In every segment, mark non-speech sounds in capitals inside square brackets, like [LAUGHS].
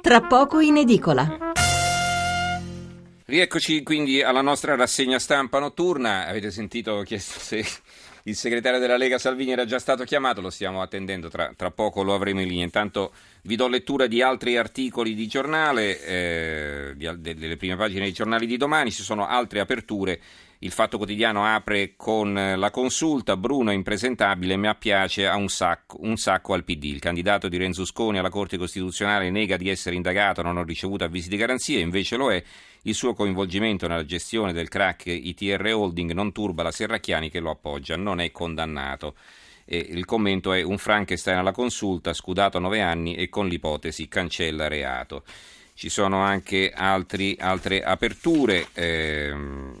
tra poco in edicola. Rieccoci quindi alla nostra rassegna stampa notturna. Avete sentito, chiesto se il segretario della Lega Salvini era già stato chiamato, lo stiamo attendendo, tra, tra poco lo avremo in linea. Intanto vi do lettura di altri articoli di giornale, eh, delle prime pagine dei giornali di domani, ci sono altre aperture il Fatto Quotidiano apre con eh, la consulta, Bruno è impresentabile, mi piace, ha un sacco, un sacco al PD. Il candidato di Renzusconi alla Corte Costituzionale nega di essere indagato, non ho ricevuto avvisi di garanzia, invece lo è. Il suo coinvolgimento nella gestione del crack ITR Holding non turba la Serracchiani che lo appoggia, non è condannato. E il commento è un Frankenstein alla consulta, scudato a nove anni e con l'ipotesi cancella reato. Ci sono anche altri, altre aperture. Ehm,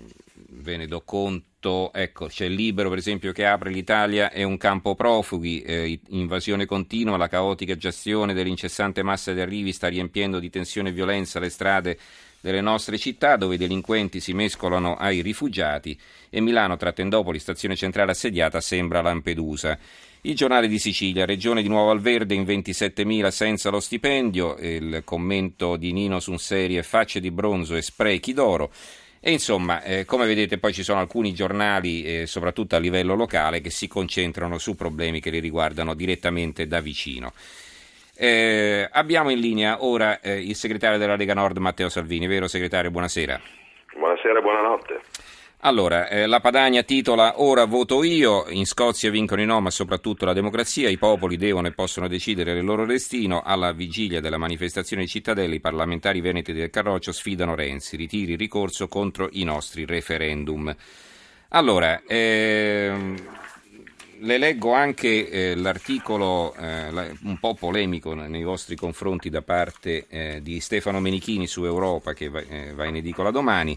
ve ne do conto, ecco, c'è il Libero per esempio che apre l'Italia è un campo profughi, eh, invasione continua, la caotica gestione dell'incessante massa di arrivi sta riempiendo di tensione e violenza le strade delle nostre città dove i delinquenti si mescolano ai rifugiati e Milano tra Tendopoli, stazione centrale assediata, sembra Lampedusa. Il giornale di Sicilia, regione di Nuovo Alverde in 27.000 senza lo stipendio, il commento di Nino su serie facce di bronzo e sprechi d'oro. E insomma, eh, come vedete poi ci sono alcuni giornali, eh, soprattutto a livello locale, che si concentrano su problemi che li riguardano direttamente da vicino. Eh, abbiamo in linea ora eh, il segretario della Lega Nord Matteo Salvini, vero segretario? Buonasera. Buonasera, buonanotte. Allora, eh, la Padania titola Ora voto io, in Scozia vincono i no ma soprattutto la democrazia, i popoli devono e possono decidere il loro destino, alla vigilia della manifestazione di Cittadella i parlamentari veneti del Carroccio sfidano Renzi, ritiri il ricorso contro i nostri referendum. Allora, ehm, le leggo anche eh, l'articolo eh, un po' polemico nei vostri confronti da parte eh, di Stefano Menichini su Europa che va, eh, va in edicola domani.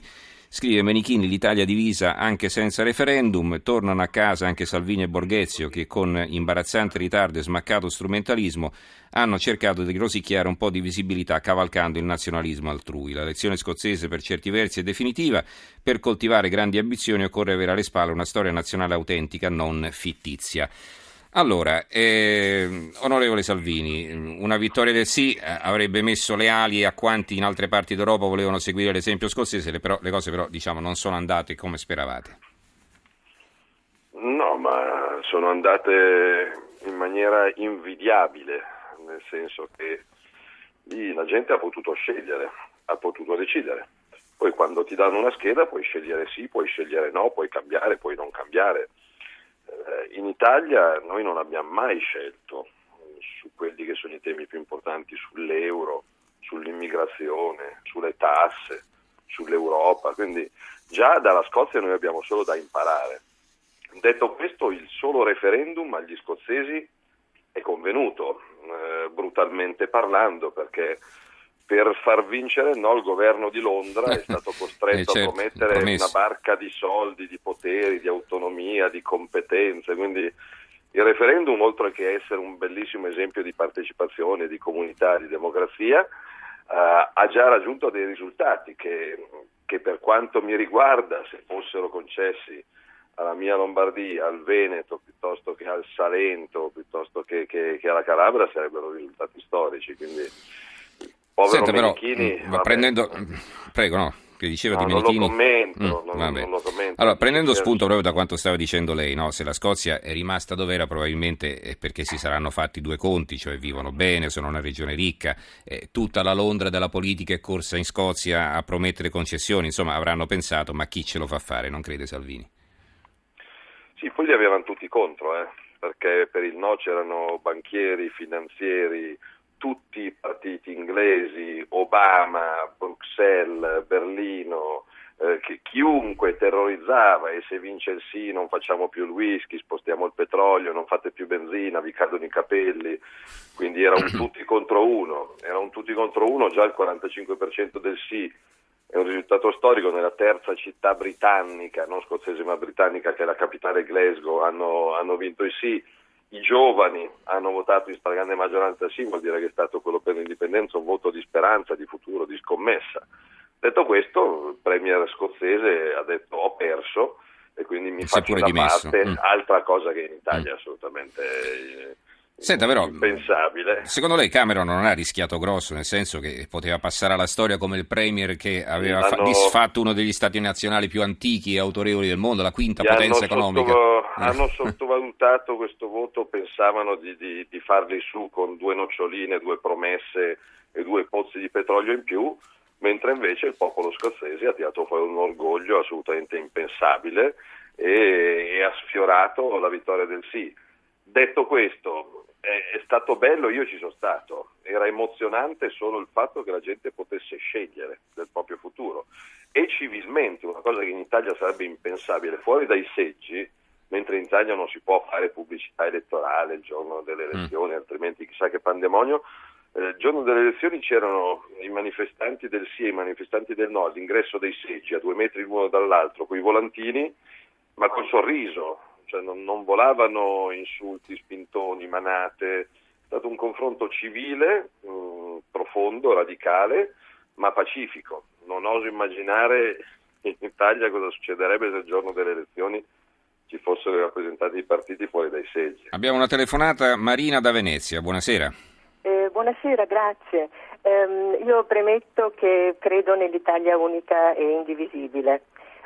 Scrive Menichini, l'Italia divisa anche senza referendum, tornano a casa anche Salvini e Borghezio che con imbarazzante ritardo e smaccato strumentalismo hanno cercato di rosicchiare un po' di visibilità cavalcando il nazionalismo altrui. La lezione scozzese per certi versi è definitiva, per coltivare grandi ambizioni occorre avere alle spalle una storia nazionale autentica, non fittizia. Allora, eh, onorevole Salvini, una vittoria del sì eh, avrebbe messo le ali a quanti in altre parti d'Europa volevano seguire l'esempio scozzese, le, però, le cose però diciamo, non sono andate come speravate. No, ma sono andate in maniera invidiabile, nel senso che lì la gente ha potuto scegliere, ha potuto decidere. Poi quando ti danno una scheda puoi scegliere sì, puoi scegliere no, puoi cambiare, puoi non cambiare in Italia noi non abbiamo mai scelto su quelli che sono i temi più importanti, sull'euro, sull'immigrazione, sulle tasse, sull'Europa, quindi già dalla Scozia noi abbiamo solo da imparare. Detto questo, il solo referendum agli scozzesi è convenuto, eh, brutalmente parlando, perché per far vincere no, il governo di Londra è stato costretto eh certo, a promettere promesso. una barca di soldi, di poteri, di autonomia, di competenze, quindi il referendum oltre che essere un bellissimo esempio di partecipazione, di comunità, di democrazia, eh, ha già raggiunto dei risultati che, che per quanto mi riguarda, se fossero concessi alla mia Lombardia, al Veneto, piuttosto che al Salento, piuttosto che, che, che alla Calabria, sarebbero risultati storici. Quindi, povero Senta, però, mm, prendendo, prego, no, che diceva no, di Menichini. Non lo commento, mm, non, non, lo commento. Allora, prendendo spunto proprio da quanto stava dicendo lei, no? se la Scozia è rimasta dove era probabilmente è perché si saranno fatti due conti, cioè vivono bene, sono una regione ricca, eh, tutta la Londra della politica è corsa in Scozia a promettere concessioni, insomma avranno pensato ma chi ce lo fa fare, non crede Salvini? Sì, poi li avevano tutti contro, eh? perché per il no c'erano banchieri, finanzieri, tutti i partiti inglesi, Obama, Bruxelles, Berlino, eh, chiunque terrorizzava e se vince il sì non facciamo più il whisky, spostiamo il petrolio, non fate più benzina, vi cadono i capelli, quindi era un [CLEARS THROAT] tutti contro uno, era un tutti contro uno, già il 45% del sì. È un risultato storico nella terza città britannica, non scozzese ma britannica che è la capitale Glasgow, hanno, hanno vinto il sì i giovani hanno votato in stragrande maggioranza sì, vuol dire che è stato quello per l'indipendenza un voto di speranza, di futuro, di scommessa. Detto questo, il premier scozzese ha detto ho perso e quindi mi faccio da parte, mm. altra cosa che in Italia mm. assolutamente Senta, però, impensabile. Secondo lei Cameron non ha rischiato grosso, nel senso che poteva passare alla storia come il premier che aveva fa- disfatto uno degli stati nazionali più antichi e autorevoli del mondo, la quinta potenza economica. sottovo- Eh. hanno [LAUGHS] sottovalutato questo voto, pensavano di, di- di farli su con due noccioline, due promesse e due pozzi di petrolio in più, mentre invece il popolo scozzese ha tirato fuori un orgoglio assolutamente impensabile e, e ha sfiorato la vittoria del sì. Detto questo, è, è stato bello, io ci sono stato, era emozionante solo il fatto che la gente potesse scegliere del proprio futuro. E civilmente, una cosa che in Italia sarebbe impensabile, fuori dai seggi, mentre in Italia non si può fare pubblicità elettorale il giorno delle elezioni, altrimenti chissà che pandemonio, eh, il giorno delle elezioni c'erano i manifestanti del sì e i manifestanti del no all'ingresso dei seggi, a due metri l'uno dall'altro, con i volantini, ma col sorriso, cioè non, non volavano insulti, spintoni, manate, è stato un confronto civile, mh, profondo, radicale, ma pacifico. Non oso immaginare [LAUGHS] in Italia cosa succederebbe se il giorno delle elezioni ci fossero i rappresentanti dei partiti fuori dai seggi. Abbiamo una telefonata, Marina da Venezia, buonasera. Eh, buonasera, grazie. Ehm, io premetto che credo nell'Italia unica e indivisibile.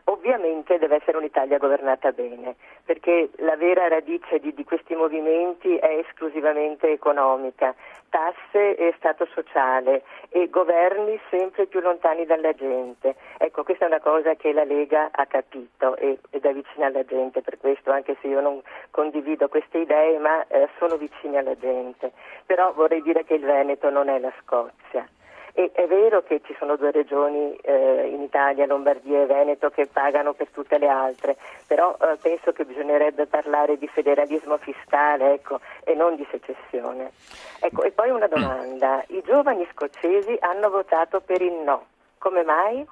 Ovviamente deve essere un'Italia governata bene, perché la vera radice di, di questi movimenti è esclusivamente economica, tasse e Stato sociale e governi sempre più lontani dalla gente. Ecco, questa è una cosa che la Lega ha capito e, ed è vicina alla gente, per questo anche se io non condivido queste idee, ma eh, sono vicini alla gente. Però vorrei dire che il Veneto non è la Scozia. E è vero che ci sono due regioni eh, in Italia, Lombardia e Veneto, che pagano per tutte le altre, però eh, penso che bisognerebbe parlare di federalismo fiscale ecco, e non di secessione. Ecco, e poi una domanda. I giovani scozzesi hanno votato per il no. Come mai?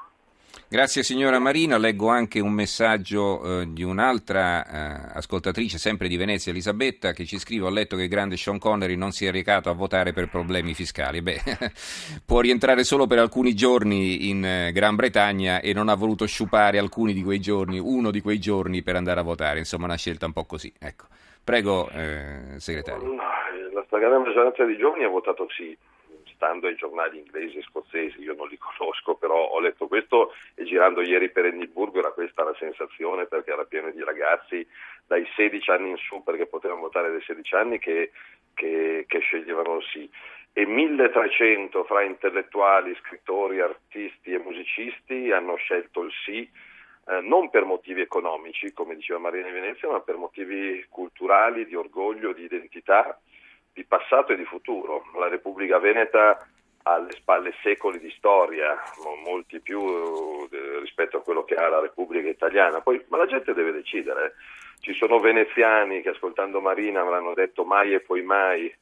Grazie signora Marina, leggo anche un messaggio eh, di un'altra eh, ascoltatrice, sempre di Venezia, Elisabetta, che ci scrive, ho letto che il grande Sean Connery non si è recato a votare per problemi fiscali. Beh, [LAUGHS] può rientrare solo per alcuni giorni in eh, Gran Bretagna e non ha voluto sciupare alcuni di quei giorni, uno di quei giorni per andare a votare, insomma una scelta un po' così. Ecco. Prego, eh, segretario. No, la stragrande maggioranza dei giovani ha votato sì, stando ai giornali inglesi e scozzesi, io non li [LAUGHS] conosco, però ho letto questo e girando ieri per Edimburgo era questa la sensazione perché era pieno di ragazzi dai 16 anni in su, perché potevano votare dai 16 anni, che, che, che sceglievano sì. E 1300 fra intellettuali, scrittori, artisti e musicisti hanno scelto il sì eh, non per motivi economici, come diceva Marina di Venezia, ma per motivi culturali, di orgoglio, di identità, di passato e di futuro. La Repubblica Veneta ha alle spalle secoli di storia, mo- molti più eh, rispetto a quello che ha la Repubblica Italiana. Poi, ma la gente deve decidere. Ci sono veneziani che ascoltando Marina avranno detto mai e poi mai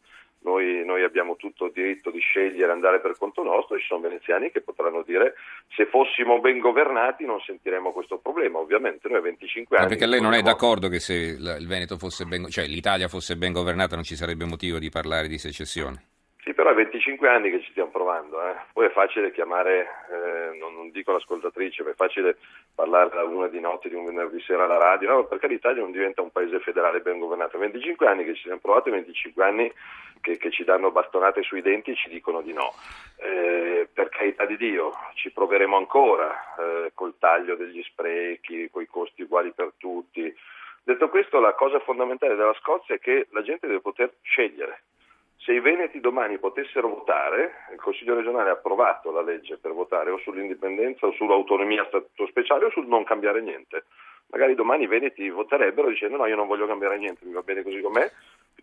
noi, noi, abbiamo tutto il diritto di scegliere andare per conto nostro, ci sono veneziani che potranno dire se fossimo ben governati non sentiremmo questo problema, ovviamente noi a 25 Ma anni... perché lei non è vogliamo- d'accordo che se il Veneto fosse ben, cioè l'Italia fosse ben governata non ci sarebbe motivo di parlare di secessione? Sì, però è 25 anni che ci stiamo provando, eh. poi è facile chiamare, eh, non, non dico l'ascoltatrice, ma è facile parlare alla una di notte di un venerdì sera alla radio, no, perché l'Italia non diventa un paese federale ben governato, 25 anni che ci siamo provati, 25 anni che, che ci danno bastonate sui denti ci dicono di no. Eh, per carità di Dio, ci proveremo ancora eh, col taglio degli sprechi, con i costi uguali per tutti. Detto questo, la cosa fondamentale della Scozia è che la gente deve poter scegliere. Se i Veneti domani potessero votare, il Consiglio regionale ha approvato la legge per votare o sull'indipendenza o sull'autonomia statuto speciale o sul non cambiare niente. Magari domani i Veneti voterebbero dicendo no, io non voglio cambiare niente, mi va bene così com'è,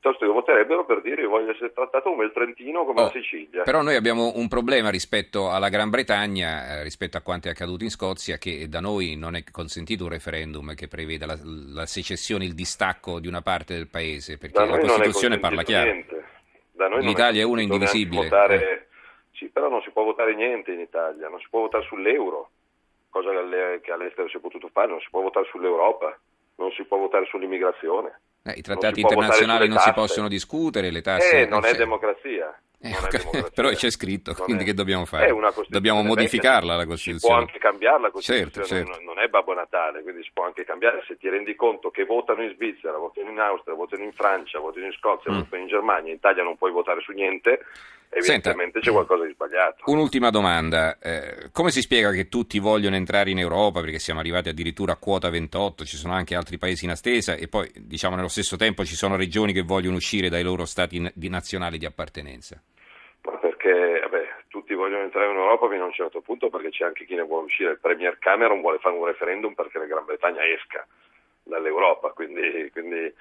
piuttosto che voterebbero per dire io voglio essere trattato come il Trentino come Oh, la Sicilia. Però noi abbiamo un problema rispetto alla Gran Bretagna, eh, rispetto a quanto è accaduto in Scozia, che da noi non è consentito un referendum che preveda la, la secessione, il distacco di una parte del paese, perché la è Costituzione parla chiaro. niente. Da noi L'Italia è una consentito neanche indivisibile. Votare... Sì, però non si può votare niente in Italia, non si può votare sull'euro, cosa che all'estero si è potuto fare, non si può votare sull'Europa, non si può votare sull'immigrazione. Eh, I trattati internazionali non si possono discutere, le tasse... Eh, non è democrazia. Eh, [LAUGHS] però c'è scritto, non quindi è, che dobbiamo fare? Dobbiamo modificarla la Costituzione. Si può anche cambiare la Costituzione, certo, certo. non è Babbo Natale, quindi si può anche cambiare. Se ti rendi conto che votano in Svizzera, votano in Austria, votano in Francia, votano in Scozia, mm. votano in Germania, in Italia non puoi votare su niente, evidentemente Senta, c'è qualcosa di sbagliato. Un'ultima domanda, eh, come si spiega che tutti vogliono entrare in Europa, perché siamo arrivati addirittura a quota 28, ci sono anche altri paesi in attesa e poi diciamo nello stesso tempo ci sono regioni che vogliono uscire dai loro stati nazionali di appartenenza? perché vabbè, tutti vogliono entrare in Europa fino a un certo punto perché c'è anche chi ne vuole uscire. Il Premier Cameron vuole fare un referendum perché la Gran Bretagna esca dall'Europa, quindi, quindi, eh,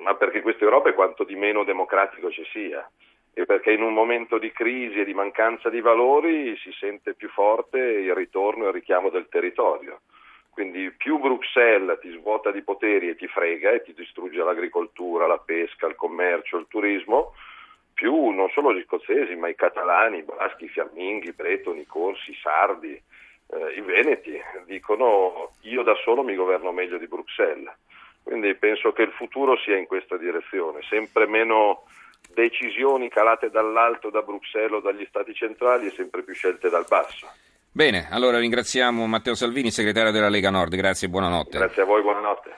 ma perché questa Europa è quanto di meno democratico ci sia perché in un momento di crisi e di mancanza di valori si sente più forte il ritorno e il richiamo del territorio. Quindi più Bruxelles ti svuota di poteri e ti frega e ti distrugge l'agricoltura, la pesca, il commercio, il turismo, più non solo gli scozzesi, ma i catalani, i baschi, i fiamminghi, i bretoni, i corsi, i sardi, eh, i veneti, dicono io da solo mi governo meglio di Bruxelles. Quindi penso che il futuro sia in questa direzione, sempre meno decisioni calate dall'alto da Bruxelles o dagli stati centrali e sempre più scelte dal basso. Bene, allora ringraziamo Matteo Salvini, segretario della Lega Nord, grazie e buonanotte. Grazie a voi, buonanotte.